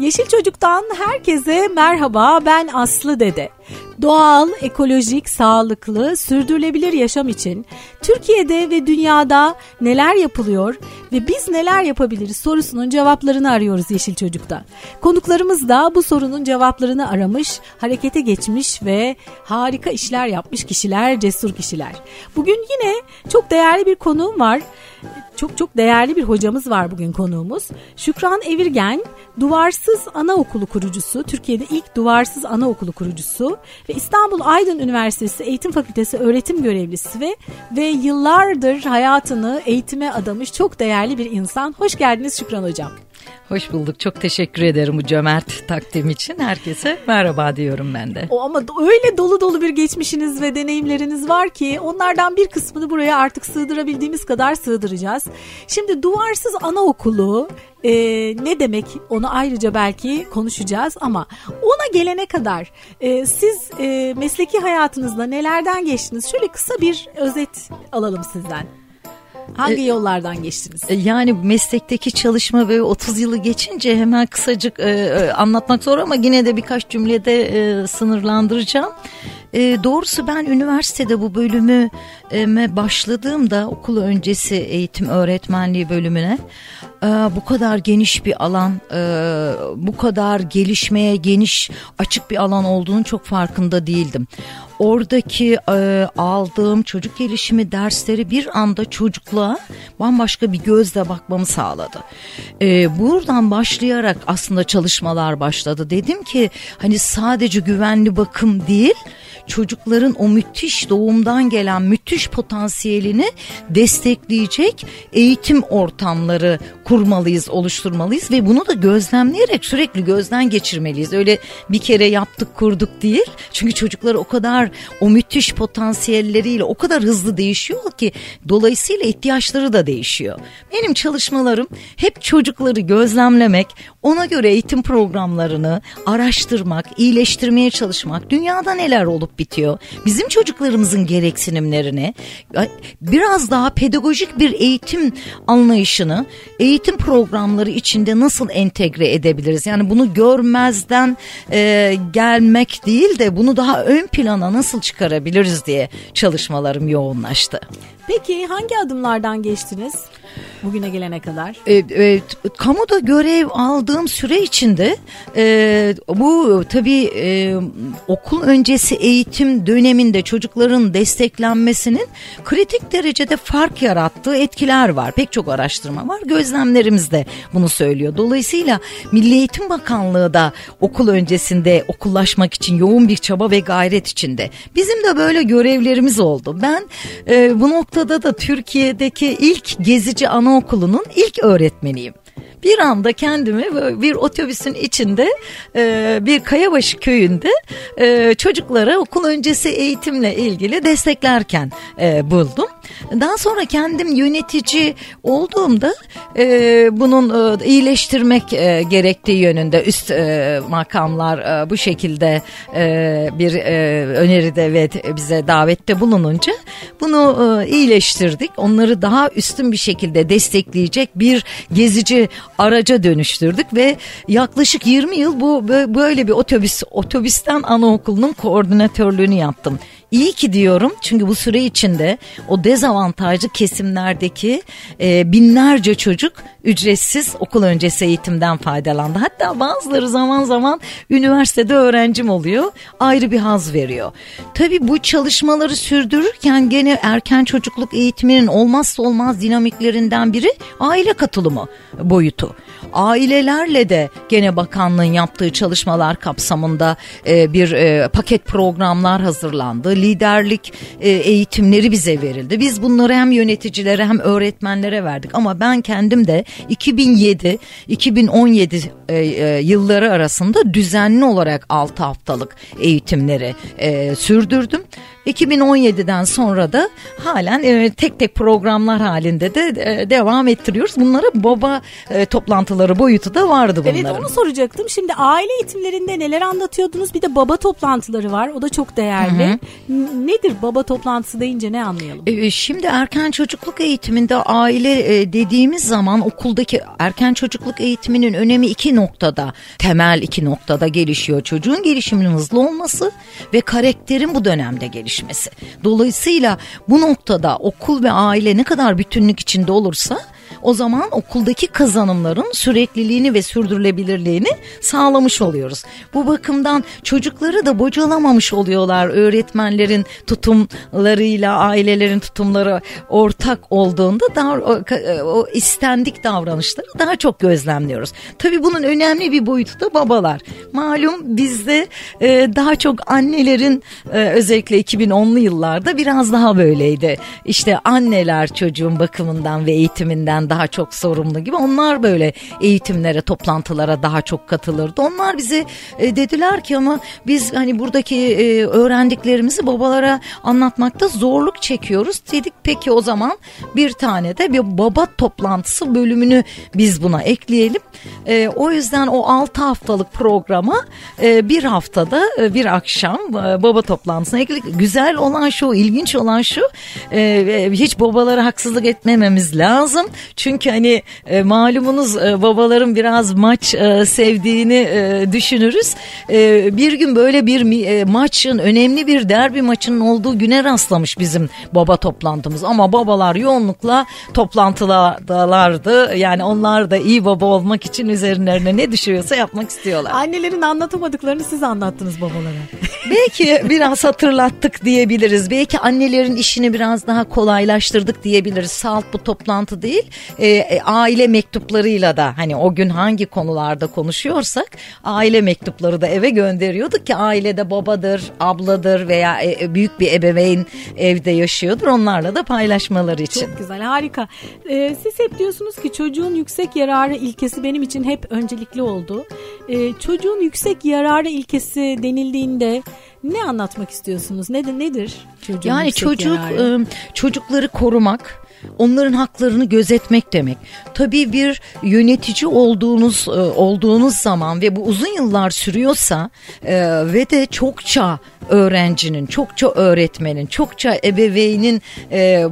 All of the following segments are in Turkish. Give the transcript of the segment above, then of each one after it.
Yeşil Çocuk'tan herkese merhaba ben Aslı Dede. Doğal, ekolojik, sağlıklı, sürdürülebilir yaşam için Türkiye'de ve dünyada neler yapılıyor ve biz neler yapabiliriz sorusunun cevaplarını arıyoruz Yeşil Çocuk'ta. Konuklarımız da bu sorunun cevaplarını aramış, harekete geçmiş ve harika işler yapmış kişiler, cesur kişiler. Bugün yine çok değerli bir konuğum var. Çok çok değerli bir hocamız var bugün konuğumuz. Şükran Evirgen, Duvarsız Anaokulu kurucusu, Türkiye'de ilk Duvarsız Anaokulu kurucusu ve İstanbul Aydın Üniversitesi Eğitim Fakültesi öğretim görevlisi ve ve yıllardır hayatını eğitime adamış çok değerli bir insan. Hoş geldiniz Şükran Hocam. Hoş bulduk. Çok teşekkür ederim bu cömert takdim için. Herkese merhaba diyorum ben de. O ama öyle dolu dolu bir geçmişiniz ve deneyimleriniz var ki onlardan bir kısmını buraya artık sığdırabildiğimiz kadar sığdıracağız. Şimdi duvarsız anaokulu e, ne demek onu ayrıca belki konuşacağız ama ona gelene kadar e, siz e, mesleki hayatınızda nelerden geçtiniz? Şöyle kısa bir özet alalım sizden. Hangi e, yollardan geçtiniz? E, yani meslekteki çalışma ve 30 yılı geçince hemen kısacık e, e, anlatmak zor ama yine de birkaç cümlede e, sınırlandıracağım. E, doğrusu ben üniversitede bu bölümü e, başladığımda okul öncesi eğitim öğretmenliği bölümüne e, bu kadar geniş bir alan, e, bu kadar gelişmeye geniş açık bir alan olduğunu çok farkında değildim. Oradaki e, aldığım çocuk gelişimi dersleri bir anda çocukluğa bambaşka bir gözle bakmamı sağladı. E, buradan başlayarak aslında çalışmalar başladı. Dedim ki hani sadece güvenli bakım değil çocukların o müthiş doğumdan gelen müthiş potansiyelini destekleyecek eğitim ortamları kurmalıyız, oluşturmalıyız ve bunu da gözlemleyerek sürekli gözden geçirmeliyiz. Öyle bir kere yaptık, kurduk değil. Çünkü çocuklar o kadar o müthiş potansiyelleriyle o kadar hızlı değişiyor ki dolayısıyla ihtiyaçları da değişiyor. Benim çalışmalarım hep çocukları gözlemlemek, ona göre eğitim programlarını araştırmak, iyileştirmeye çalışmak, dünyada neler olup bitiyor, bizim çocuklarımızın gereksinimlerini, biraz daha pedagojik bir eğitim anlayışını, eğitim programları içinde nasıl entegre edebiliriz? Yani bunu görmezden e, gelmek değil de bunu daha ön plana nasıl çıkarabiliriz diye çalışmalarım yoğunlaştı. Peki hangi adımlardan geçtiniz? bugüne gelene kadar? E, e, kamuda görev aldığım süre içinde e, bu tabii e, okul öncesi eğitim döneminde çocukların desteklenmesinin kritik derecede fark yarattığı etkiler var. Pek çok araştırma var. Gözlemlerimiz de bunu söylüyor. Dolayısıyla Milli Eğitim Bakanlığı da okul öncesinde okullaşmak için yoğun bir çaba ve gayret içinde. Bizim de böyle görevlerimiz oldu. Ben e, bu noktada da Türkiye'deki ilk gezici ana anaokulunun ilk öğretmeniyim. Bir anda kendimi bir otobüsün içinde e, bir Kayabaşı köyünde e, çocuklara okul öncesi eğitimle ilgili desteklerken e, buldum. Daha sonra kendim yönetici olduğumda e, bunun e, iyileştirmek e, gerektiği yönünde üst e, makamlar e, bu şekilde e, bir e, öneride ve bize davette bulununca bunu e, iyileştirdik. Onları daha üstün bir şekilde destekleyecek bir gezici araca dönüştürdük ve yaklaşık 20 yıl bu böyle bir otobüs otobüsten anaokulunun koordinatörlüğünü yaptım. İyi ki diyorum çünkü bu süre içinde o dezavantajlı kesimlerdeki e, binlerce çocuk ücretsiz okul öncesi eğitimden faydalandı. Hatta bazıları zaman zaman üniversitede öğrencim oluyor ayrı bir haz veriyor. Tabii bu çalışmaları sürdürürken gene erken çocukluk eğitiminin olmazsa olmaz dinamiklerinden biri aile katılımı boyutu. Ailelerle de gene bakanlığın yaptığı çalışmalar kapsamında e, bir e, paket programlar hazırlandı liderlik e, eğitimleri bize verildi. Biz bunları hem yöneticilere hem öğretmenlere verdik ama ben kendim de 2007-2017 e, e, yılları arasında düzenli olarak 6 haftalık eğitimleri e, sürdürdüm 2017'den sonra da halen e, tek tek programlar halinde de e, devam ettiriyoruz. Bunlara baba e, toplantıları boyutu da vardı bunların. Evet onu soracaktım. Şimdi aile eğitimlerinde neler anlatıyordunuz? Bir de baba toplantıları var. O da çok değerli. Hı hı. Nedir baba toplantısı deyince ne anlayalım? E, şimdi erken çocukluk eğitiminde aile e, dediğimiz zaman okuldaki erken çocukluk eğitiminin önemi iki noktada, temel iki noktada gelişiyor. Çocuğun gelişiminin hızlı olması ve karakterin bu dönemde gelişmesi. Dolayısıyla bu noktada okul ve aile ne kadar bütünlük içinde olursa o zaman okuldaki kazanımların sürekliliğini ve sürdürülebilirliğini sağlamış oluyoruz. Bu bakımdan çocukları da bocalamamış oluyorlar öğretmenlerin tutumlarıyla ailelerin tutumları ortak olduğunda daha, o, o istendik davranışları daha çok gözlemliyoruz. Tabii bunun önemli bir boyutu da babalar. Malum bizde e, daha çok annelerin e, özellikle 2010'lu yıllarda biraz daha böyleydi. İşte anneler çocuğun bakımından ve eğitiminden daha çok sorumlu gibi. Onlar böyle eğitimlere, toplantılara daha çok katılırdı. Onlar bize e, dediler ki ama biz hani buradaki e, öğrendiklerimizi babalara anlatmakta zorluk çekiyoruz. Dedik peki o zaman bir tane de bir baba toplantısı bölümünü biz buna ekleyelim. E, o yüzden o 6 haftalık programa e, bir haftada e, bir akşam e, baba toplantısına ekledik. Güzel olan şu, ilginç olan şu e, hiç babalara haksızlık etmememiz lazım. Çünkü hani e, malumunuz e, babaların biraz maç e, sevdiğini e, düşünürüz. E, bir gün böyle bir e, maçın önemli bir derbi maçının olduğu güne rastlamış bizim baba toplantımız. Ama babalar yoğunlukla toplantılardı. Yani onlar da iyi baba olmak için üzerlerine ne düşüyorsa yapmak istiyorlar. Annelerin anlatamadıklarını siz anlattınız babalara. Belki biraz hatırlattık diyebiliriz. Belki annelerin işini biraz daha kolaylaştırdık diyebiliriz. Salt bu toplantı değil e, e, aile mektuplarıyla da hani o gün hangi konularda konuşuyorsak aile mektupları da eve gönderiyorduk ki ailede babadır, abladır veya e, e, büyük bir ebeveyn evde yaşıyordur onlarla da paylaşmaları için. Çok güzel harika. Ee, siz hep diyorsunuz ki çocuğun yüksek yararı ilkesi benim için hep öncelikli oldu. Ee, çocuğun yüksek yararı ilkesi denildiğinde ne anlatmak istiyorsunuz? Nedir nedir çocuğun Yani çocuk yararı? çocukları korumak, onların haklarını gözetmek demek. Tabii bir yönetici olduğunuz e, olduğunuz zaman ve bu uzun yıllar sürüyorsa e, ve de çokça öğrencinin, çokça öğretmenin, çokça ebeveynin e,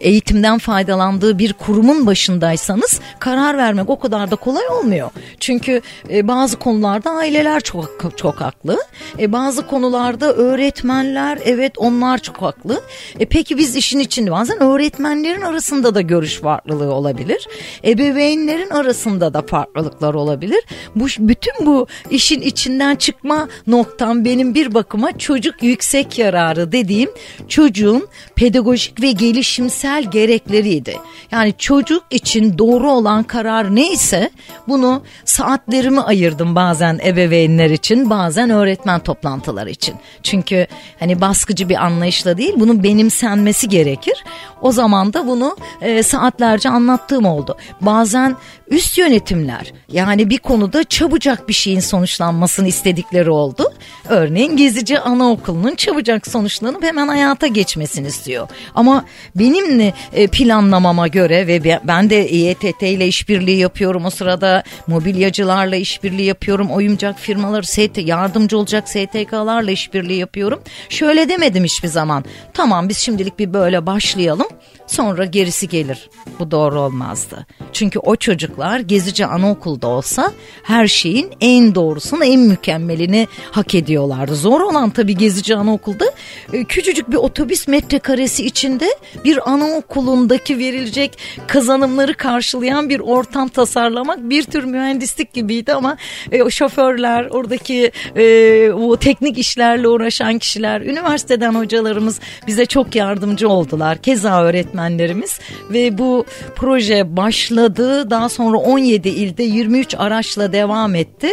eğitimden faydalandığı bir kurumun başındaysanız karar vermek o kadar da kolay olmuyor. Çünkü bazı konularda aileler çok çok haklı. bazı konularda öğretmenler evet onlar çok haklı. E, peki biz işin içinde bazen öğretmen öğretmenlerin arasında da görüş farklılığı olabilir. Ebeveynlerin arasında da farklılıklar olabilir. Bu bütün bu işin içinden çıkma noktam benim bir bakıma çocuk yüksek yararı dediğim çocuğun pedagojik ve gelişimsel gerekleriydi. Yani çocuk için doğru olan karar neyse bunu saatlerimi ayırdım bazen ebeveynler için bazen öğretmen toplantıları için. Çünkü hani baskıcı bir anlayışla değil bunun benimsenmesi gerekir. O zaman da bunu e, saatlerce anlattığım oldu. Bazen üst yönetimler yani bir konuda çabucak bir şeyin sonuçlanmasını istedikleri oldu. Örneğin Gezici Anaokulu'nun çabucak sonuçlanıp hemen hayata geçmesini istiyor. Ama benimle e, planlamama göre ve ben de İETT ile işbirliği yapıyorum o sırada mobilyacılarla işbirliği yapıyorum. Oyuncak firmaları ST, yardımcı olacak STK'larla işbirliği yapıyorum. Şöyle demedim hiçbir zaman. Tamam biz şimdilik bir böyle başlayalım. Sonra gerisi gelir. Bu doğru olmazdı. Çünkü o çocuklar gezici anaokulda olsa her şeyin en doğrusunu, en mükemmelini hak ediyorlardı. Zor olan tabii gezici anaokulda e, küçücük bir otobüs metrekaresi içinde bir anaokulundaki verilecek kazanımları karşılayan bir ortam tasarlamak bir tür mühendislik gibiydi ama e, şoförler, oradaki e, o teknik işlerle uğraşan kişiler, üniversiteden hocalarımız bize çok yardımcı oldular. Keza öğretmenlerimiz ve bu proje başladı. Daha sonra 17 ilde 23 araçla devam etti.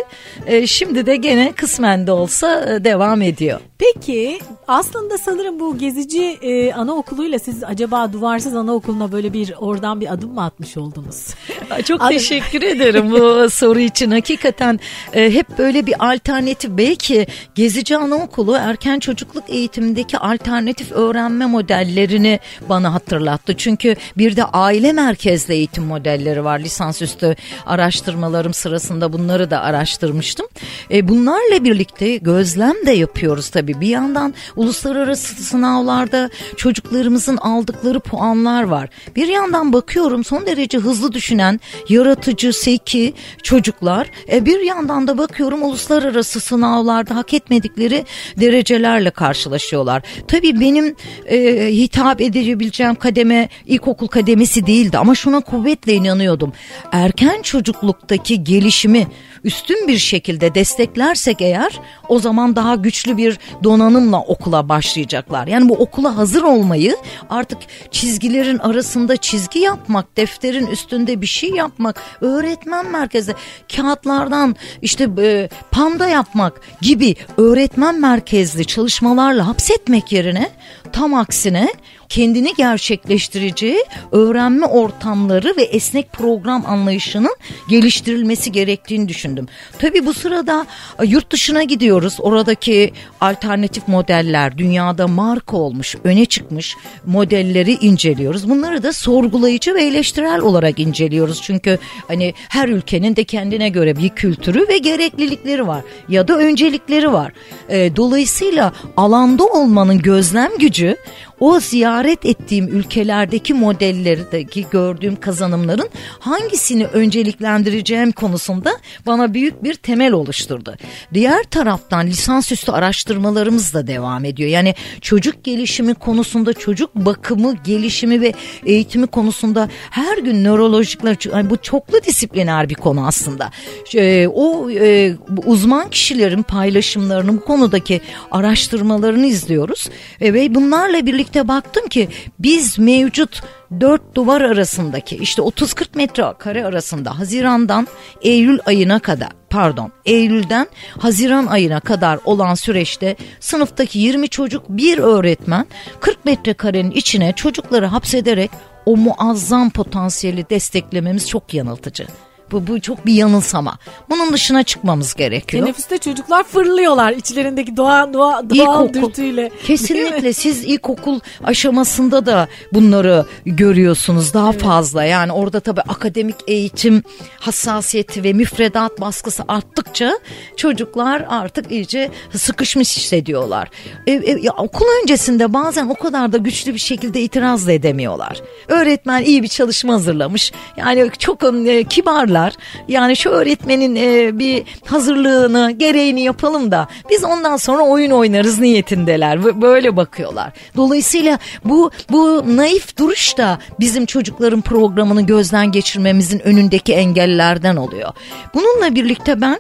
E, şimdi de gene kısmen de olsa e, devam ediyor. Peki aslında sanırım bu gezici e, anaokuluyla siz acaba duvarsız anaokuluna böyle bir oradan bir adım mı atmış oldunuz? Çok teşekkür ederim bu soru için. Hakikaten e, hep böyle bir alternatif belki gezici anaokulu erken çocukluk eğitimindeki alternatif öğrenme modellerini bana hatırlattı. Çünkü bir de aile merkezli eğitim modelleri var. Lisansüstü araştırmalarım sırasında bunları da araştırmıştım. E, bunlarla birlikte gözlem de yapıyoruz tabii. Bir yandan uluslararası sınavlarda çocuklarımızın aldıkları puanlar var. Bir yandan bakıyorum son derece hızlı düşünen, yaratıcı, zeki çocuklar. E, bir yandan da bakıyorum uluslararası sınavlarda hak etmedikleri derecelerle karşılaşıyorlar. Tabii benim e, hitap edebileceğim kademe ilkokul kademesi değildi ama şuna kuvvetle inanıyordum. Erken çocukluktaki gelişimi üstün bir şekilde desteklersek eğer o zaman daha güçlü bir donanımla okula başlayacaklar. Yani bu okula hazır olmayı artık çizgilerin arasında çizgi yapmak, defterin üstünde bir şey yapmak, öğretmen merkezi kağıtlardan işte e, panda yapmak gibi öğretmen merkezli çalışmalarla hapsetmek yerine tam aksine kendini gerçekleştireceği öğrenme ortamları ve esnek program anlayışının geliştirilmesi gerektiğini düşündüm. Tabii bu sırada yurt dışına gidiyoruz. Oradaki alternatif modeller dünyada marka olmuş, öne çıkmış modelleri inceliyoruz. Bunları da sorgulayıcı ve eleştirel olarak inceliyoruz. Çünkü hani her ülkenin de kendine göre bir kültürü ve gereklilikleri var ya da öncelikleri var. E, dolayısıyla alanda olmanın gözlem gücü o ziyaret ettiğim ülkelerdeki modellerdeki gördüğüm kazanımların hangisini önceliklendireceğim konusunda bana büyük bir temel oluşturdu. Diğer taraftan lisansüstü araştırmalarımız da devam ediyor. Yani çocuk gelişimi konusunda çocuk bakımı, gelişimi ve eğitimi konusunda her gün nörolojikler yani bu çoklu disipliner bir konu aslında. Ee, o e, uzman kişilerin paylaşımlarını bu konudaki araştırmalarını izliyoruz ve bunlarla birlikte birlikte baktım ki biz mevcut dört duvar arasındaki işte 30-40 metre kare arasında Haziran'dan Eylül ayına kadar pardon Eylül'den Haziran ayına kadar olan süreçte sınıftaki 20 çocuk bir öğretmen 40 metrekarenin içine çocukları hapsederek o muazzam potansiyeli desteklememiz çok yanıltıcı. Bu, bu çok bir yanılsama. Bunun dışına çıkmamız gerekiyor. Teneffüste çocuklar fırlıyorlar içlerindeki doğa, doğa, doğal ilkokul, dürtüyle. Kesinlikle siz ilkokul aşamasında da bunları görüyorsunuz daha evet. fazla. Yani orada tabii akademik eğitim hassasiyeti ve müfredat baskısı arttıkça çocuklar artık iyice sıkışmış hissediyorlar. E, e, ya, okul öncesinde bazen o kadar da güçlü bir şekilde itiraz da edemiyorlar. Öğretmen iyi bir çalışma hazırlamış. Yani çok e, kibarlar yapıyorlar. Yani şu öğretmenin e, bir hazırlığını, gereğini yapalım da biz ondan sonra oyun oynarız niyetindeler. Böyle bakıyorlar. Dolayısıyla bu bu naif duruş da bizim çocukların programını gözden geçirmemizin önündeki engellerden oluyor. Bununla birlikte ben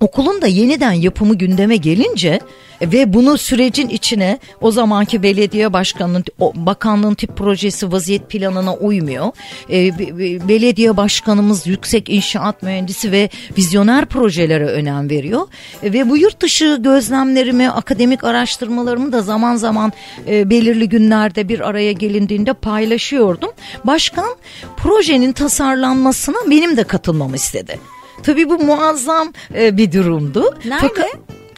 okulun da yeniden yapımı gündeme gelince ve bunu sürecin içine o zamanki belediye başkanının bakanlığın tip projesi vaziyet planına uymuyor. E, belediye başkanımız yüksek inşaat mühendisi ve vizyoner projelere önem veriyor. E, ve bu yurt dışı gözlemlerimi, akademik araştırmalarımı da zaman zaman e, belirli günlerde bir araya gelindiğinde paylaşıyordum. Başkan projenin tasarlanmasına benim de katılmamı istedi. Tabii bu muazzam e, bir durumdu. Nerede? Fakat,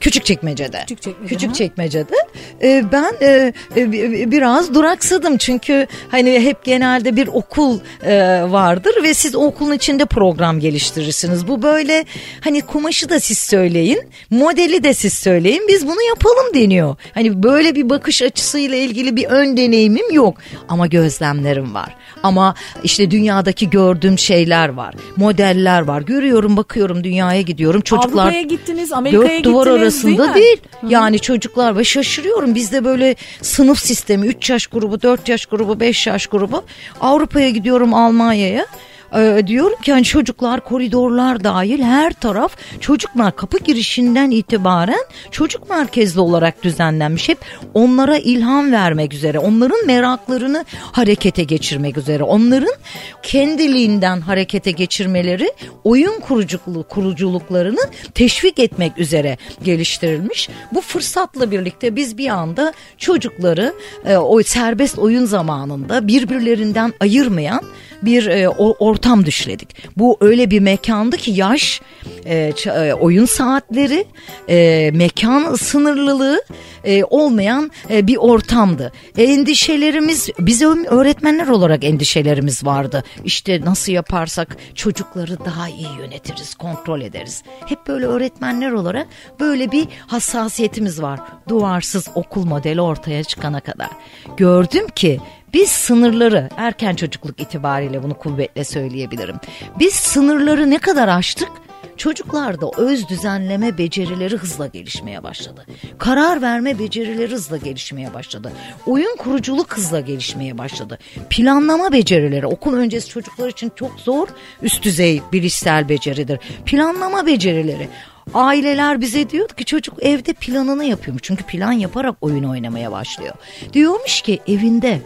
Küçük çekmecede. Küçük çekmecede. Küçük çekmecede. Ee, ben e, e, biraz duraksadım çünkü hani hep genelde bir okul e, vardır ve siz okulun içinde program geliştirirsiniz. Bu böyle hani kumaşı da siz söyleyin, modeli de siz söyleyin. Biz bunu yapalım deniyor. Hani böyle bir bakış açısıyla ilgili bir ön deneyimim yok ama gözlemlerim var. Ama işte dünyadaki gördüğüm şeyler var. Modeller var. Görüyorum, bakıyorum dünyaya gidiyorum. Çocuklar Avrupa'ya gittiniz, Amerika'ya gittiniz arasında değil. değil. Yani çocuklar ve şaşırıyorum bizde böyle sınıf sistemi 3 yaş grubu, 4 yaş grubu, 5 yaş grubu. Avrupa'ya gidiyorum Almanya'ya. E, diyorum ki hani çocuklar koridorlar dahil her taraf çocuklar kapı girişinden itibaren çocuk merkezli olarak düzenlenmiş. Hep onlara ilham vermek üzere, onların meraklarını harekete geçirmek üzere, onların kendiliğinden harekete geçirmeleri oyun kuruculuk, kuruculuklarını teşvik etmek üzere geliştirilmiş. Bu fırsatla birlikte biz bir anda çocukları e, o serbest oyun zamanında birbirlerinden ayırmayan bir e, ortam düşledik. Bu öyle bir mekandı ki yaş, e, e, oyun saatleri, e, mekan sınırlılığı e, olmayan e, bir ortamdı. Endişelerimiz, bize öğretmenler olarak endişelerimiz vardı. İşte nasıl yaparsak çocukları daha iyi yönetiriz, kontrol ederiz. Hep böyle öğretmenler olarak böyle bir hassasiyetimiz var. Duvarsız okul modeli ortaya çıkana kadar. Gördüm ki biz sınırları erken çocukluk itibariyle bunu kuvvetle söyleyebilirim. Biz sınırları ne kadar aştık? Çocuklarda öz düzenleme becerileri hızla gelişmeye başladı. Karar verme becerileri hızla gelişmeye başladı. Oyun kuruculuk hızla gelişmeye başladı. Planlama becerileri okul öncesi çocuklar için çok zor üst düzey bilişsel beceridir. Planlama becerileri Aileler bize diyor ki çocuk evde planını yapıyormuş. Çünkü plan yaparak oyun oynamaya başlıyor. Diyormuş ki evinde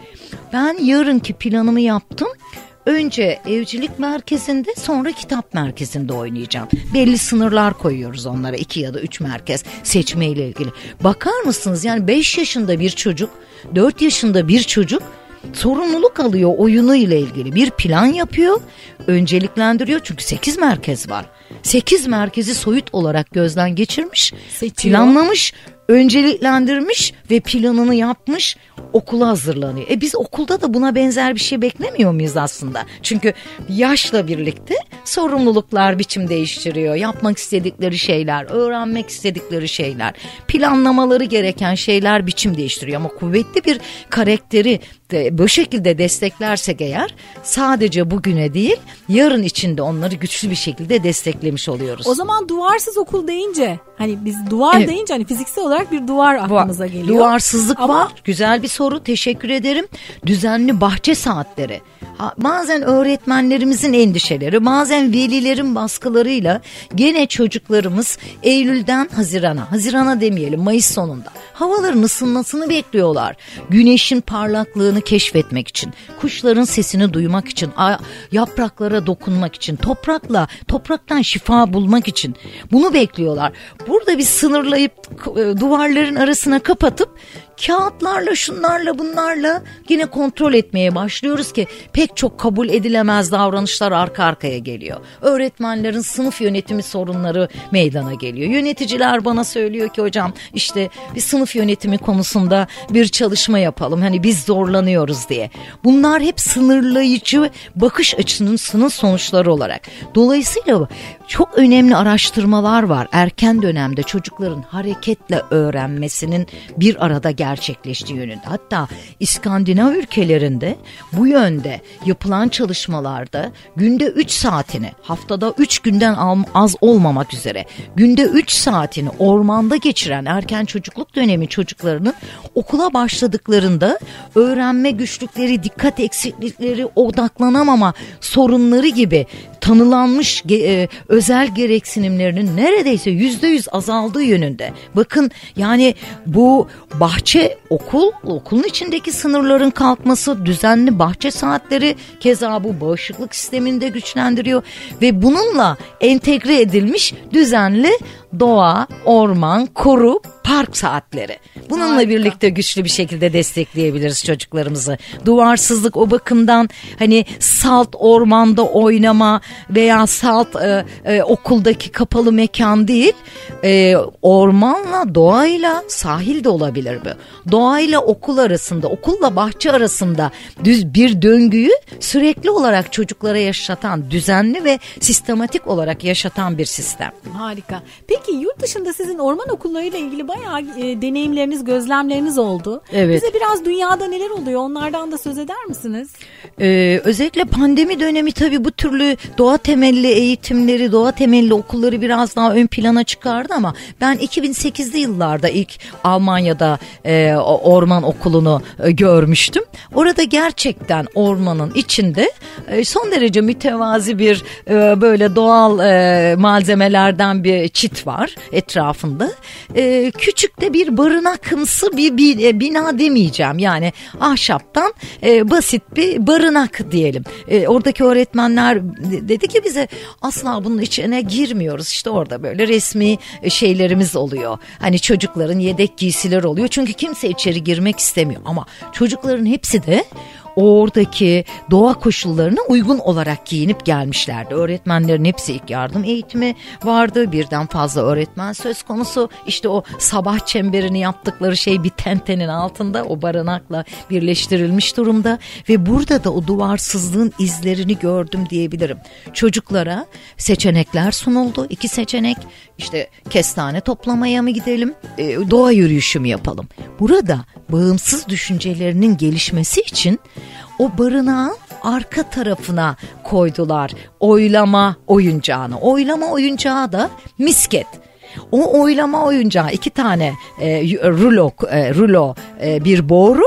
ben yarınki planımı yaptım. Önce evcilik merkezinde sonra kitap merkezinde oynayacağım. Belli sınırlar koyuyoruz onlara iki ya da üç merkez seçmeyle ilgili. Bakar mısınız yani beş yaşında bir çocuk, dört yaşında bir çocuk sorumluluk alıyor oyunu ile ilgili. Bir plan yapıyor, önceliklendiriyor çünkü sekiz merkez var. Sekiz merkezi soyut olarak gözden geçirmiş, Seçiyor. planlamış, önceliklendirmiş ve planını yapmış okula hazırlanıyor. E biz okulda da buna benzer bir şey beklemiyor muyuz aslında? Çünkü yaşla birlikte sorumluluklar biçim değiştiriyor. Yapmak istedikleri şeyler, öğrenmek istedikleri şeyler, planlamaları gereken şeyler biçim değiştiriyor. Ama kuvvetli bir karakteri de bu şekilde desteklersek eğer sadece bugüne değil yarın içinde onları güçlü bir şekilde desteklemiş oluyoruz. O zaman duvarsız okul deyince hani biz duvar evet. deyince hani fiziksel olarak bir duvar aklımıza geliyor. Duvarsızlık Ama... var. Güzel bir soru. Teşekkür ederim. Düzenli bahçe saatleri. Ha, bazen öğretmenlerimizin endişeleri, bazen velilerin baskılarıyla gene çocuklarımız Eylül'den Haziran'a, Haziran'a demeyelim Mayıs sonunda havaların ısınmasını bekliyorlar. Güneşin parlaklığını keşfetmek için, kuşların sesini duymak için, yapraklara dokunmak için, toprakla, topraktan şifa bulmak için bunu bekliyorlar. Burada bir sınırlayıp e, duvarların arasına kapatıp kağıtlarla şunlarla bunlarla yine kontrol etmeye başlıyoruz ki pek çok kabul edilemez davranışlar arka arkaya geliyor. Öğretmenlerin sınıf yönetimi sorunları meydana geliyor. Yöneticiler bana söylüyor ki hocam işte bir sınıf yönetimi konusunda bir çalışma yapalım. Hani biz zorlanıyoruz diye. Bunlar hep sınırlayıcı bakış açısının sonuçları olarak. Dolayısıyla çok önemli araştırmalar var. Erken dönemde çocukların hareketle öğrenmesinin bir arada gerçekleştiği yönünde. Hatta İskandinav ülkelerinde bu yönde yapılan çalışmalarda günde 3 saatini haftada 3 günden az olmamak üzere günde 3 saatini ormanda geçiren erken çocukluk dönemi çocuklarının okula başladıklarında öğrenme güçlükleri, dikkat eksiklikleri, odaklanamama sorunları gibi tanılanmış e, özel gereksinimlerinin neredeyse yüzde yüz azaldığı yönünde. Bakın yani bu bahçe okul, okulun içindeki sınırların kalkması, düzenli bahçe saatleri keza bu bağışıklık sistemini de güçlendiriyor ve bununla entegre edilmiş düzenli doğa, orman, koru, park saatleri. Bununla Harika. birlikte güçlü bir şekilde destekleyebiliriz çocuklarımızı. Duvarsızlık o bakımdan hani salt ormanda oynama veya salt e, e, okuldaki kapalı mekan değil. E, ormanla, doğayla sahil de olabilir bu. Doğayla okul arasında, okulla bahçe arasında düz bir döngüyü sürekli olarak çocuklara yaşatan, düzenli ve sistematik olarak yaşatan bir sistem. Harika. Peki yurt dışında sizin orman okullarıyla ilgili bayağı e, deneyimleriniz, gözlemleriniz oldu. Evet. Bize biraz dünyada neler oluyor onlardan da söz eder misiniz? Ee, özellikle pandemi dönemi tabii bu türlü doğa temelli eğitimleri, doğa temelli okulları biraz daha ön plana çıkardı ama ben 2008'li yıllarda ilk Almanya'da e, orman okulunu e, görmüştüm. Orada gerçekten ormanın içinde e, son derece mütevazi bir e, böyle doğal e, malzemelerden bir çit var etrafında. E, küçük de bir barınakımsı bir, bir e, bina demeyeceğim yani ahşaptan e, basit bir barınak diyelim. E, oradaki öğretmenler dedi ki bize asla bunun içine girmiyoruz. İşte orada böyle resmi şeylerimiz oluyor. Hani çocukların yedek giysiler oluyor. Çünkü kimse içeri girmek istemiyor. Ama çocukların hepsi de oradaki doğa koşullarına uygun olarak giyinip gelmişlerdi. Öğretmenlerin hepsi ilk yardım eğitimi vardı. Birden fazla öğretmen söz konusu. İşte o sabah çemberini yaptıkları şey bir tentenin altında o barınakla birleştirilmiş durumda ve burada da o duvarsızlığın izlerini gördüm diyebilirim. Çocuklara seçenekler sunuldu. İki seçenek işte kestane toplamaya mı gidelim, e, doğa yürüyüşü mü yapalım? Burada bağımsız düşüncelerinin gelişmesi için o barınağın arka tarafına koydular oylama oyuncağını. Oylama oyuncağı da misket. O oylama oyuncağı iki tane e, rulo, e, rulo e, bir boru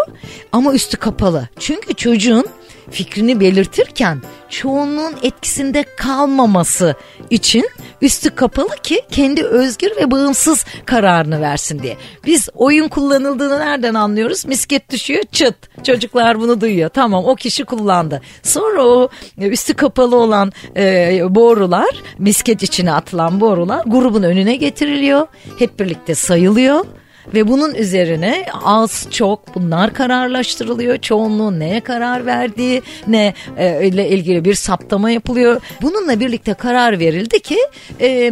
ama üstü kapalı. Çünkü çocuğun fikrini belirtirken çoğunluğun etkisinde kalmaması için üstü kapalı ki kendi özgür ve bağımsız kararını versin diye. Biz oyun kullanıldığını nereden anlıyoruz? Misket düşüyor çıt. Çocuklar bunu duyuyor. Tamam o kişi kullandı. Sonra o üstü kapalı olan e, borular misket içine atılan borular grubun önüne getiriliyor. Hep birlikte sayılıyor ve bunun üzerine az çok bunlar kararlaştırılıyor. Çoğunluğun neye karar verdiği ne e, ile ilgili bir saptama yapılıyor. Bununla birlikte karar verildi ki e, e,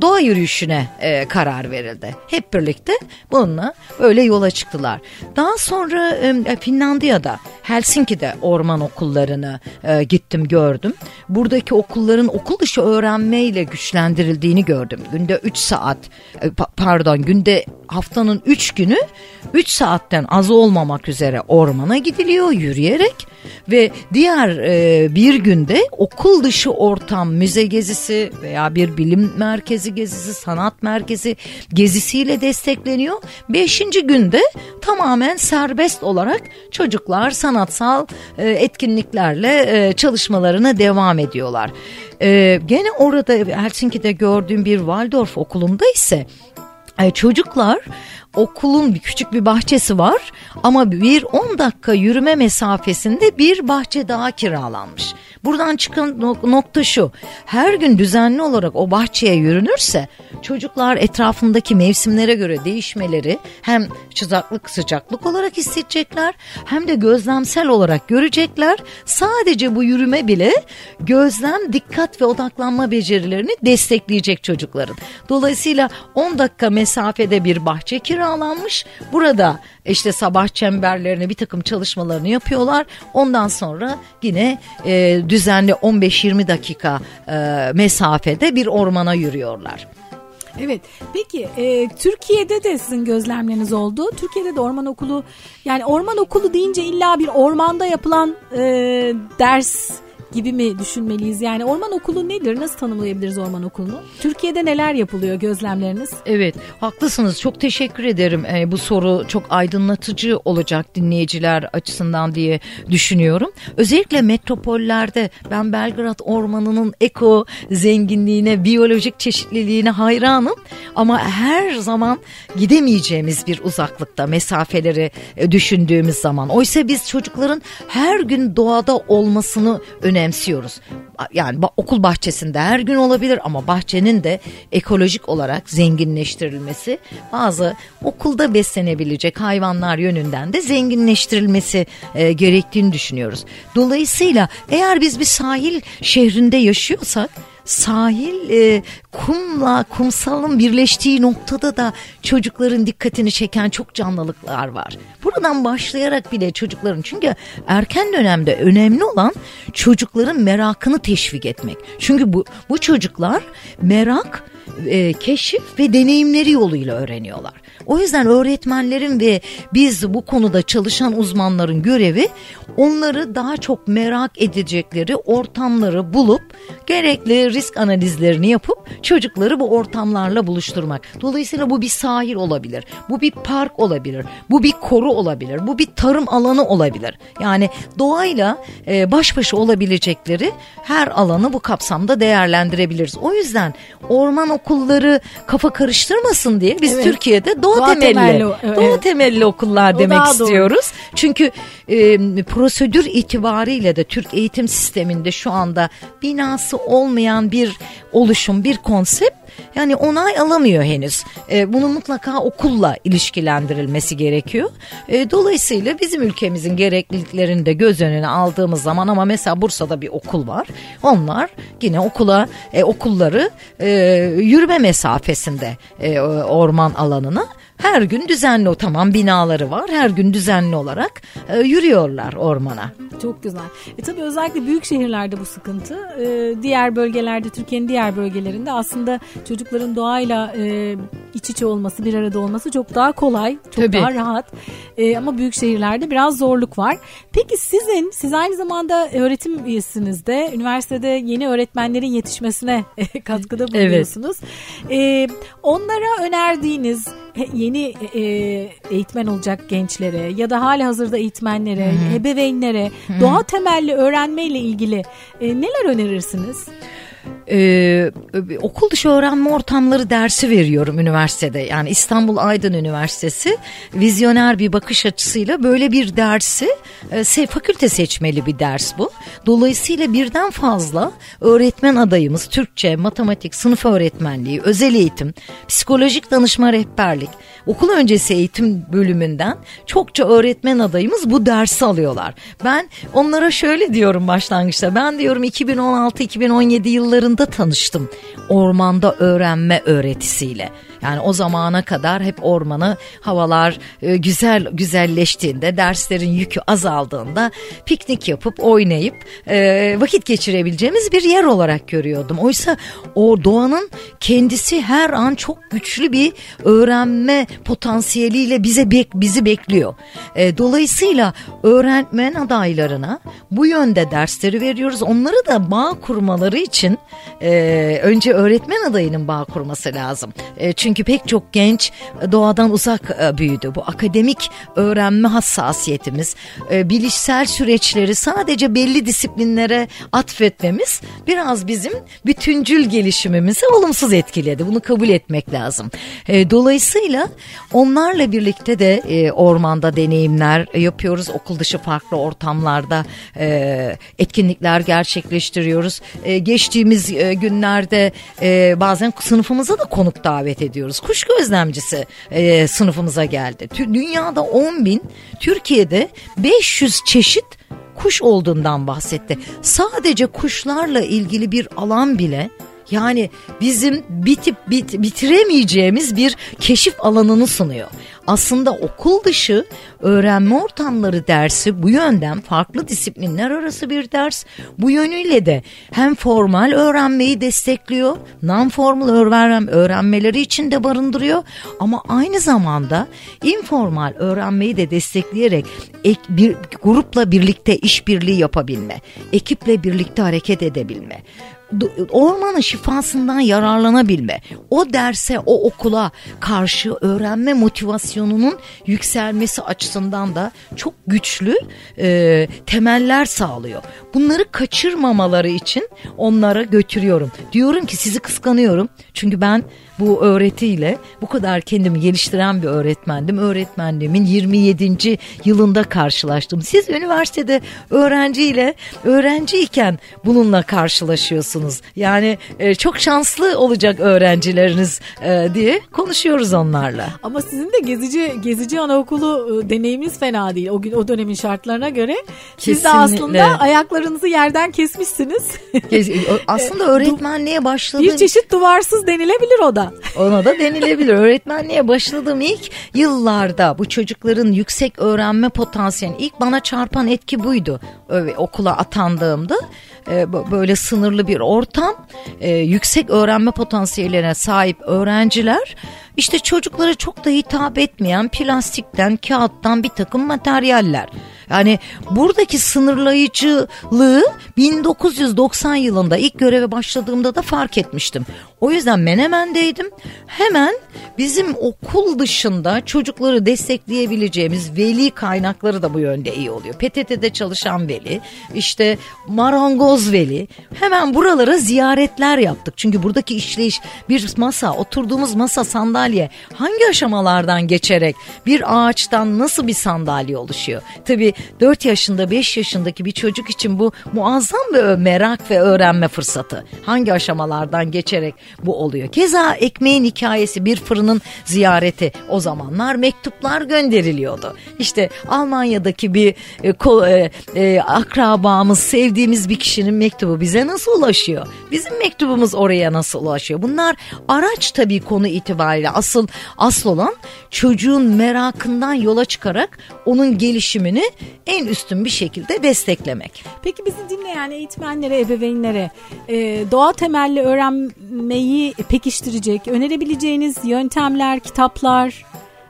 doğa yürüyüşüne e, karar verildi. Hep birlikte bununla öyle yola çıktılar. Daha sonra e, Finlandiya'da Helsinki'de orman okullarını e, gittim gördüm. Buradaki okulların okul dışı öğrenmeyle güçlendirildiğini gördüm. Günde 3 saat e, pardon günde haftanın 3 günü 3 saatten az olmamak üzere ormana gidiliyor yürüyerek ve diğer e, bir günde okul dışı ortam müze gezisi veya bir bilim merkezi gezisi sanat merkezi gezisiyle destekleniyor. Beşinci günde tamamen serbest olarak çocuklar sanatsal e, etkinliklerle e, çalışmalarına devam ediyorlar. E, gene orada Helsinki'de gördüğüm bir Waldorf okulunda ise çocuklar okulun bir küçük bir bahçesi var ama bir 10 dakika yürüme mesafesinde bir bahçe daha kiralanmış. Buradan çıkan nokta şu. Her gün düzenli olarak o bahçeye yürünürse çocuklar etrafındaki mevsimlere göre değişmeleri hem sıcaklık sıcaklık olarak hissedecekler hem de gözlemsel olarak görecekler. Sadece bu yürüme bile gözlem, dikkat ve odaklanma becerilerini destekleyecek çocukların. Dolayısıyla 10 dakika mesafede bir bahçe kiralanmış. Burada işte sabah çemberlerini bir takım çalışmalarını yapıyorlar. Ondan sonra yine e, düzenli 15-20 dakika e, mesafede bir ormana yürüyorlar. Evet. Peki e, Türkiye'de de sizin gözlemleriniz oldu. Türkiye'de de orman okulu yani orman okulu deyince illa bir ormanda yapılan e, ders gibi mi düşünmeliyiz? Yani orman okulu nedir? Nasıl tanımlayabiliriz orman okulunu? Türkiye'de neler yapılıyor gözlemleriniz? Evet haklısınız çok teşekkür ederim. Ee, bu soru çok aydınlatıcı olacak dinleyiciler açısından diye düşünüyorum. Özellikle metropollerde ben Belgrad Ormanı'nın eko zenginliğine, biyolojik çeşitliliğine hayranım. Ama her zaman gidemeyeceğimiz bir uzaklıkta mesafeleri e, düşündüğümüz zaman. Oysa biz çocukların her gün doğada olmasını önemli önemsiyoruz. Yani okul bahçesinde her gün olabilir ama bahçenin de ekolojik olarak zenginleştirilmesi bazı okulda beslenebilecek hayvanlar yönünden de zenginleştirilmesi e, gerektiğini düşünüyoruz. Dolayısıyla eğer biz bir sahil şehrinde yaşıyorsak sahil e, kumla kumsalın birleştiği noktada da çocukların dikkatini çeken çok canlılıklar var. Buradan başlayarak bile çocukların çünkü erken dönemde önemli olan çocukların merakını teşvik etmek. Çünkü bu bu çocuklar merak, e, keşif ve deneyimleri yoluyla öğreniyorlar. O yüzden öğretmenlerin ve biz bu konuda çalışan uzmanların görevi onları daha çok merak edecekleri ortamları bulup gerekli risk analizlerini yapıp çocukları bu ortamlarla buluşturmak. Dolayısıyla bu bir sahil olabilir, bu bir park olabilir, bu bir koru olabilir, bu bir tarım alanı olabilir. Yani doğayla e, baş başa olabilecekleri her alanı bu kapsamda değerlendirebiliriz. O yüzden orman okulları kafa karıştırmasın diye biz evet. Türkiye'de doğa, doğa temelli, temelli evet. doğa temelli okullar o demek istiyoruz. Doğru. Çünkü e, prosedür itibariyle de Türk eğitim sisteminde şu anda binası olmayan bir oluşum, bir konsept yani onay alamıyor henüz. E, bunun mutlaka okulla ilişkilendirilmesi gerekiyor. E, dolayısıyla bizim ülkemizin gerekliliklerini de göz önüne aldığımız zaman ama mesela Bursa'da bir okul var. Onlar yine okula e, okulları e, yürüme mesafesinde e, orman alanına her gün düzenli o tamam binaları var. Her gün düzenli olarak e, yürüyorlar ormana. Çok güzel. E tabii özellikle büyük şehirlerde bu sıkıntı. E, diğer bölgelerde Türkiye'nin diğer bölgelerinde aslında çocukların doğayla e, iç içe olması, bir arada olması çok daha kolay, çok tabii. daha rahat. E, ama büyük şehirlerde biraz zorluk var. Peki sizin, siz aynı zamanda öğretim üyesiniz de üniversitede yeni öğretmenlerin yetişmesine katkıda bulunuyorsunuz. Evet. E, onlara önerdiğiniz yeni e, eğitmen olacak gençlere ya da hali hazırda eğitmenlere, Hı-hı. ebeveynlere Hı-hı. doğa temelli öğrenmeyle ilgili e, neler önerirsiniz? Ee, okul dışı öğrenme ortamları dersi veriyorum üniversitede. Yani İstanbul Aydın Üniversitesi vizyoner bir bakış açısıyla böyle bir dersi e, fakülte seçmeli bir ders bu. Dolayısıyla birden fazla öğretmen adayımız Türkçe, matematik, sınıf öğretmenliği, özel eğitim, psikolojik danışma rehberlik, okul öncesi eğitim bölümünden çokça öğretmen adayımız bu dersi alıyorlar. Ben onlara şöyle diyorum başlangıçta. Ben diyorum 2016-2017 yıllarında tanıştım ormanda öğrenme öğretisiyle. Yani o zamana kadar hep ormanı havalar e, güzel güzelleştiğinde derslerin yükü azaldığında piknik yapıp oynayıp e, vakit geçirebileceğimiz bir yer olarak görüyordum. Oysa o doğanın kendisi her an çok güçlü bir öğrenme potansiyeliyle bize bizi bekliyor. E, dolayısıyla öğretmen adaylarına bu yönde dersleri veriyoruz. Onları da bağ kurmaları için e, önce öğretmen adayının bağ kurması lazım. E, çünkü pek çok genç doğadan uzak e, büyüdü. Bu akademik öğrenme hassasiyetimiz, e, bilişsel süreçleri sadece belli disiplinlere atfetmemiz biraz bizim bütüncül gelişimimizi olumsuz etkiledi. Bunu kabul etmek lazım. E, dolayısıyla onlarla birlikte de ormanda deneyimler yapıyoruz. Okul dışı farklı ortamlarda etkinlikler gerçekleştiriyoruz. Geçtiğimiz günlerde bazen sınıfımıza da konuk davet ediyoruz ediyoruz. Kuş gözlemcisi e, sınıfımıza geldi. Dünyada 10 bin, Türkiye'de 500 çeşit kuş olduğundan bahsetti. Sadece kuşlarla ilgili bir alan bile yani bizim bitip bit, bitiremeyeceğimiz bir keşif alanını sunuyor. Aslında okul dışı öğrenme ortamları dersi bu yönden farklı disiplinler arası bir ders. Bu yönüyle de hem formal öğrenmeyi destekliyor, non formal öğren öğrenmeleri için de barındırıyor ama aynı zamanda informal öğrenmeyi de destekleyerek ek, bir grupla birlikte işbirliği yapabilme, ekiple birlikte hareket edebilme ormanın şifasından yararlanabilme, o derse, o okula karşı öğrenme motivasyonunun yükselmesi açısından da çok güçlü e, temeller sağlıyor. Bunları kaçırmamaları için onlara götürüyorum. Diyorum ki sizi kıskanıyorum çünkü ben bu öğretiyle bu kadar kendimi geliştiren bir öğretmendim. Öğretmenliğimin 27. yılında karşılaştım. Siz üniversitede öğrenciyle öğrenciyken bununla karşılaşıyorsunuz. Yani e, çok şanslı olacak öğrencileriniz e, diye konuşuyoruz onlarla. Ama sizin de gezici gezici anaokulu e, deneyiminiz fena değil. O gün o dönemin şartlarına göre Kesinlikle. siz de aslında ayaklarınızı yerden kesmişsiniz. aslında öğretmenliğe başladığım bir çeşit duvarsız denilebilir o da. Ona da denilebilir. Öğretmenliğe başladığım ilk yıllarda bu çocukların yüksek öğrenme potansiyeli ilk bana çarpan etki buydu. Okula atandığımda e, böyle sınırlı bir ortam, e, yüksek öğrenme potansiyellerine sahip öğrenciler İşte çocuklara çok da hitap etmeyen plastikten, kağıttan bir takım materyaller. Yani buradaki sınırlayıcılığı 1990 yılında ilk göreve başladığımda da fark etmiştim. O yüzden Menemen'deydim. Hemen bizim okul dışında çocukları destekleyebileceğimiz veli kaynakları da bu yönde iyi oluyor. PTT'de çalışan veli, işte marangoz veli. Hemen buralara ziyaretler yaptık. Çünkü buradaki işleyiş bir masa, oturduğumuz masa sandalye hangi aşamalardan geçerek bir ağaçtan nasıl bir sandalye oluşuyor? Tabii 4 yaşında 5 yaşındaki bir çocuk için bu muazzam bir merak ve öğrenme fırsatı. Hangi aşamalardan geçerek bu oluyor. Keza ekmeğin hikayesi bir fırının ziyareti o zamanlar mektuplar gönderiliyordu. İşte Almanya'daki bir e, ko, e, e, akrabamız sevdiğimiz bir kişinin mektubu bize nasıl ulaşıyor? Bizim mektubumuz oraya nasıl ulaşıyor? Bunlar araç tabii konu itibariyle asıl asıl olan çocuğun merakından yola çıkarak onun gelişimini en üstün bir şekilde desteklemek. Peki bizi dinleyen eğitmenlere, ebeveynlere e, doğa temelli öğrenmeyi pekiştirecek, önerebileceğiniz yöntemler, kitaplar,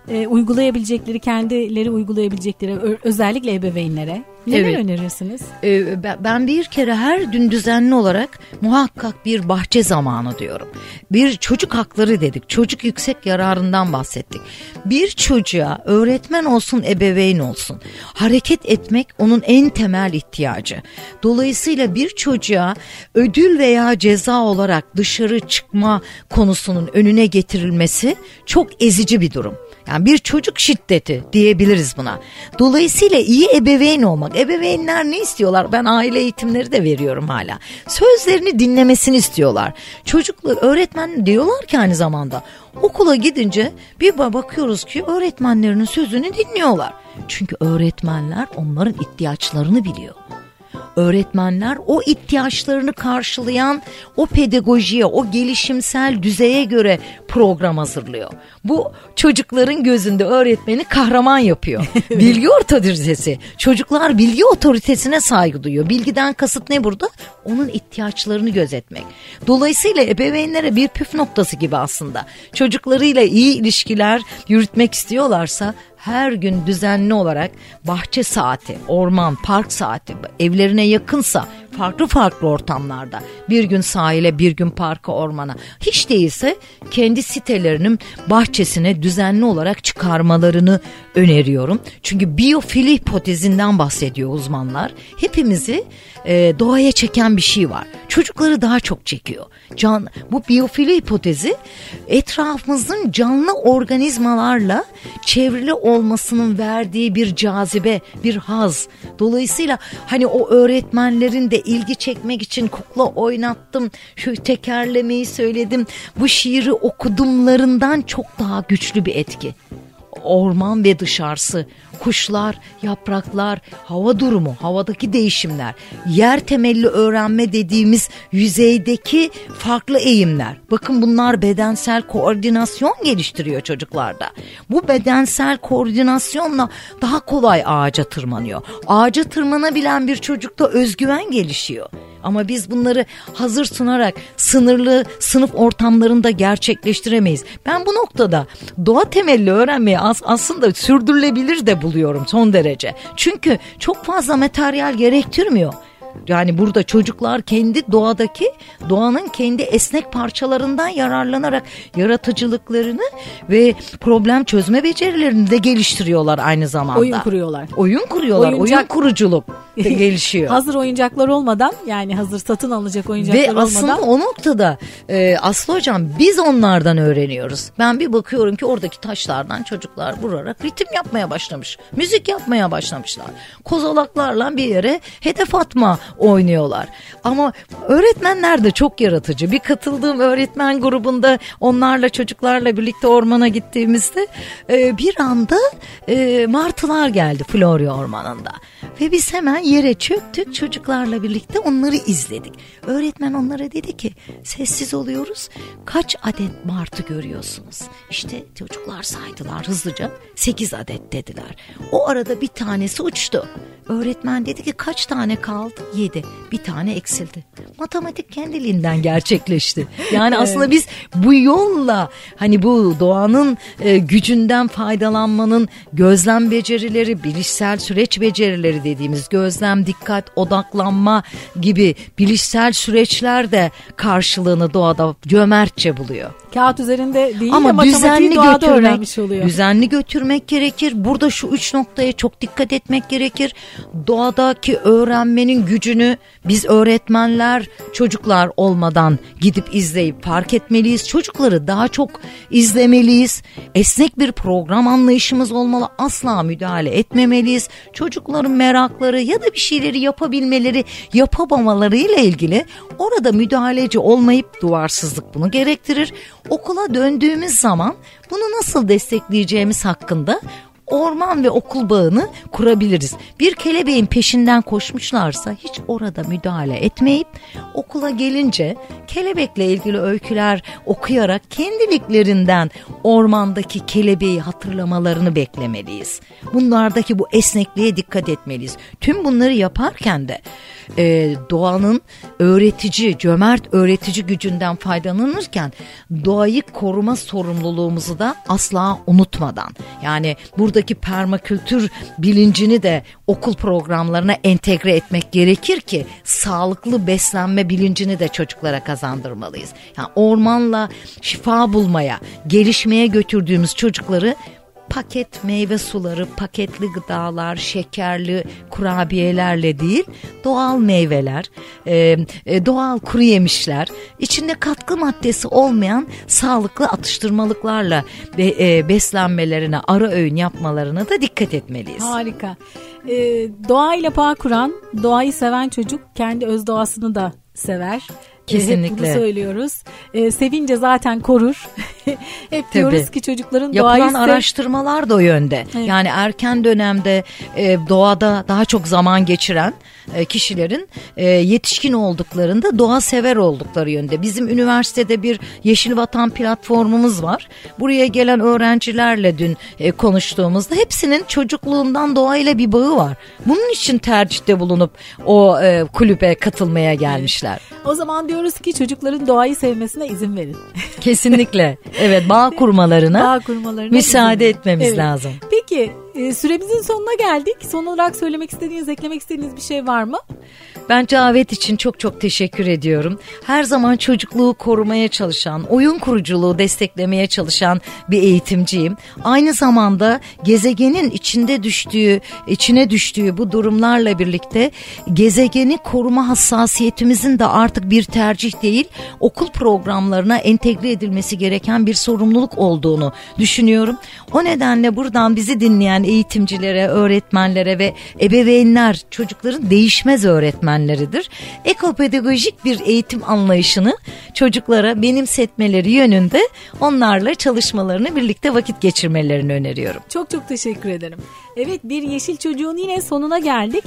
e, uygulayabilecekleri, kendileri uygulayabilecekleri özellikle ebeveynlere Neler evet. önerirsiniz? Ee, ben bir kere her gün düzenli olarak muhakkak bir bahçe zamanı diyorum. Bir çocuk hakları dedik. Çocuk yüksek yararından bahsettik. Bir çocuğa öğretmen olsun, ebeveyn olsun. Hareket etmek onun en temel ihtiyacı. Dolayısıyla bir çocuğa ödül veya ceza olarak dışarı çıkma konusunun önüne getirilmesi çok ezici bir durum. Yani bir çocuk şiddeti diyebiliriz buna. Dolayısıyla iyi ebeveyn olmak. Ebeveynler ne istiyorlar? Ben aile eğitimleri de veriyorum hala. Sözlerini dinlemesini istiyorlar. Çocuklar öğretmen diyorlar ki aynı zamanda okula gidince bir bakıyoruz ki öğretmenlerinin sözünü dinliyorlar. Çünkü öğretmenler onların ihtiyaçlarını biliyor öğretmenler o ihtiyaçlarını karşılayan o pedagojiye, o gelişimsel düzeye göre program hazırlıyor. Bu çocukların gözünde öğretmeni kahraman yapıyor. bilgi otoritesi. Çocuklar bilgi otoritesine saygı duyuyor. Bilgiden kasıt ne burada? Onun ihtiyaçlarını gözetmek. Dolayısıyla ebeveynlere bir püf noktası gibi aslında. Çocuklarıyla iyi ilişkiler yürütmek istiyorlarsa her gün düzenli olarak bahçe saati, orman, park saati evlerine yakınsa farklı farklı ortamlarda bir gün sahile bir gün parka ormana hiç değilse kendi sitelerinin bahçesine düzenli olarak çıkarmalarını öneriyorum. Çünkü biyofili hipotezinden bahsediyor uzmanlar. Hepimizi e, doğaya çeken bir şey var. Çocukları daha çok çekiyor. Can, bu biyofili hipotezi etrafımızın canlı organizmalarla çevrili olmasının verdiği bir cazibe, bir haz. Dolayısıyla hani o öğretmenlerin de ilgi çekmek için kukla oynattım, şu tekerlemeyi söyledim, bu şiiri okudumlarından çok daha güçlü bir etki orman ve dışarısı, kuşlar, yapraklar, hava durumu, havadaki değişimler, yer temelli öğrenme dediğimiz yüzeydeki farklı eğimler. Bakın bunlar bedensel koordinasyon geliştiriyor çocuklarda. Bu bedensel koordinasyonla daha kolay ağaca tırmanıyor. Ağaca tırmanabilen bir çocukta özgüven gelişiyor. Ama biz bunları hazır sunarak sınırlı sınıf ortamlarında gerçekleştiremeyiz. Ben bu noktada doğa temelli öğrenmeyi as aslında sürdürülebilir de buluyorum son derece. Çünkü çok fazla materyal gerektirmiyor. Yani burada çocuklar kendi doğadaki doğanın kendi esnek parçalarından yararlanarak yaratıcılıklarını ve problem çözme becerilerini de geliştiriyorlar aynı zamanda. Oyun kuruyorlar. Oyun kuruyorlar. Oyuncak... Oyun kuruculuk de gelişiyor. hazır oyuncaklar olmadan yani hazır satın alacak oyuncaklar olmadan. Ve aslında o noktada e, Aslı Hocam biz onlardan öğreniyoruz. Ben bir bakıyorum ki oradaki taşlardan çocuklar vurarak ritim yapmaya başlamış. Müzik yapmaya başlamışlar. Kozalaklarla bir yere hedef atma oynuyorlar. Ama öğretmenler de çok yaratıcı. Bir katıldığım öğretmen grubunda onlarla çocuklarla birlikte ormana gittiğimizde e, bir anda e, martılar geldi Florya ormanında. Ve biz hemen yere çöktük çocuklarla birlikte onları izledik. Öğretmen onlara dedi ki sessiz oluyoruz. Kaç adet martı görüyorsunuz? İşte çocuklar saydılar hızlıca. Sekiz adet dediler. O arada bir tanesi uçtu. Öğretmen dedi ki kaç tane kaldı? 7. Bir tane eksildi. Matematik kendiliğinden gerçekleşti. Yani aslında biz bu yolla hani bu doğanın e, gücünden faydalanmanın gözlem becerileri, bilişsel süreç becerileri dediğimiz gözlem, dikkat, odaklanma gibi bilişsel süreçler de karşılığını doğada cömertçe buluyor. Kağıt üzerinde değil Ama matematiği düzenli doğada götürmek, öğrenmiş oluyor. düzenli götürmek gerekir. Burada şu üç noktaya çok dikkat etmek gerekir. Doğadaki öğrenmenin gücünü biz öğretmenler çocuklar olmadan gidip izleyip fark etmeliyiz. Çocukları daha çok izlemeliyiz. Esnek bir program anlayışımız olmalı. Asla müdahale etmemeliyiz. Çocukların merakları ya da bir şeyleri yapabilmeleri, yapamamaları ile ilgili orada müdahaleci olmayıp duvarsızlık bunu gerektirir. Okula döndüğümüz zaman bunu nasıl destekleyeceğimiz hakkında orman ve okul bağını kurabiliriz. Bir kelebeğin peşinden koşmuşlarsa hiç orada müdahale etmeyip okula gelince kelebekle ilgili öyküler okuyarak kendiliklerinden ormandaki kelebeği hatırlamalarını beklemeliyiz. Bunlardaki bu esnekliğe dikkat etmeliyiz. Tüm bunları yaparken de e, doğanın öğretici, cömert öğretici gücünden faydalanırken doğayı koruma sorumluluğumuzu da asla unutmadan yani buradaki permakültür bilincini de okul programlarına entegre etmek gerekir ki sağlıklı beslenme bilincini de çocuklara kazandırmalıyız. Yani ormanla şifa bulmaya, gelişmeye götürdüğümüz çocukları paket meyve suları, paketli gıdalar, şekerli kurabiyelerle değil, doğal meyveler, e, e, doğal kuru yemişler, içinde katkı maddesi olmayan sağlıklı atıştırmalıklarla be, e, beslenmelerine, ara öğün yapmalarına da dikkat etmeliyiz. Harika. Ee, doğayla bağ kuran, doğayı seven çocuk kendi öz doğasını da sever. Kesinlikle. Hep bunu söylüyoruz. Ee, sevince zaten korur. Hep Tabii. diyoruz ki çocukların Yapılan doğayı sev- araştırmalar da o yönde. Evet. Yani erken dönemde e, doğada daha çok zaman geçiren e, kişilerin e, yetişkin olduklarında doğa sever oldukları yönde. Bizim üniversitede bir Yeşil Vatan platformumuz var. Buraya gelen öğrencilerle dün e, konuştuğumuzda hepsinin çocukluğundan doğayla bir bağı var. Bunun için tercihte bulunup o e, kulübe katılmaya gelmişler. O zaman diyoruz ki çocukların doğayı sevmesine izin verin. Kesinlikle. Evet bağ kurmalarına Bağ kurmalarına müsaade izin etmemiz Evet. lazım. Peki e, süremizin sonuna geldik. Son olarak söylemek istediğiniz, eklemek istediğiniz bir şey var mı? Ben Cavet için çok çok teşekkür ediyorum. Her zaman çocukluğu korumaya çalışan, oyun kuruculuğu desteklemeye çalışan bir eğitimciyim. Aynı zamanda gezegenin içinde düştüğü, içine düştüğü bu durumlarla birlikte gezegeni koruma hassasiyetimizin de artık bir tercih değil, okul programlarına entegre edilmesi gereken bir sorumluluk olduğunu düşünüyorum. O nedenle buradan bizi dinleyen eğitimcilere, öğretmenlere ve ebeveynler çocukların değişmez öğretmenleridir. Ekopedagojik bir eğitim anlayışını çocuklara benimsetmeleri yönünde onlarla çalışmalarını birlikte vakit geçirmelerini öneriyorum. Çok çok teşekkür ederim. Evet bir Yeşil Çocuğun yine sonuna geldik.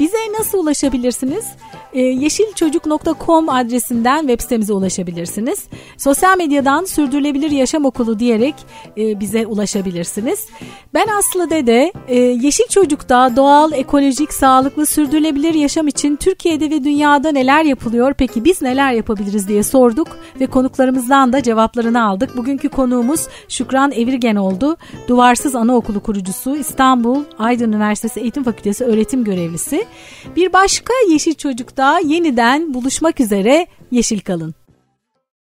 Bize nasıl ulaşabilirsiniz? Ee, yeşilçocuk.com adresinden web sitemize ulaşabilirsiniz. Sosyal medyadan Sürdürülebilir Yaşam Okulu diyerek e, bize ulaşabilirsiniz. Ben Aslı Dede, e, Yeşil Çocuk'ta doğal, ekolojik, sağlıklı, sürdürülebilir yaşam için Türkiye'de ve dünyada neler yapılıyor? Peki biz neler yapabiliriz diye sorduk ve konuklarımızdan da cevaplarını aldık. Bugünkü konuğumuz Şükran Evirgen oldu. Duvarsız Anaokulu kurucusu, İstanbul Aydın Üniversitesi Eğitim Fakültesi öğretim görevlisi. Bir başka Yeşil Çocuk'ta yeniden buluşmak üzere Yeşil kalın.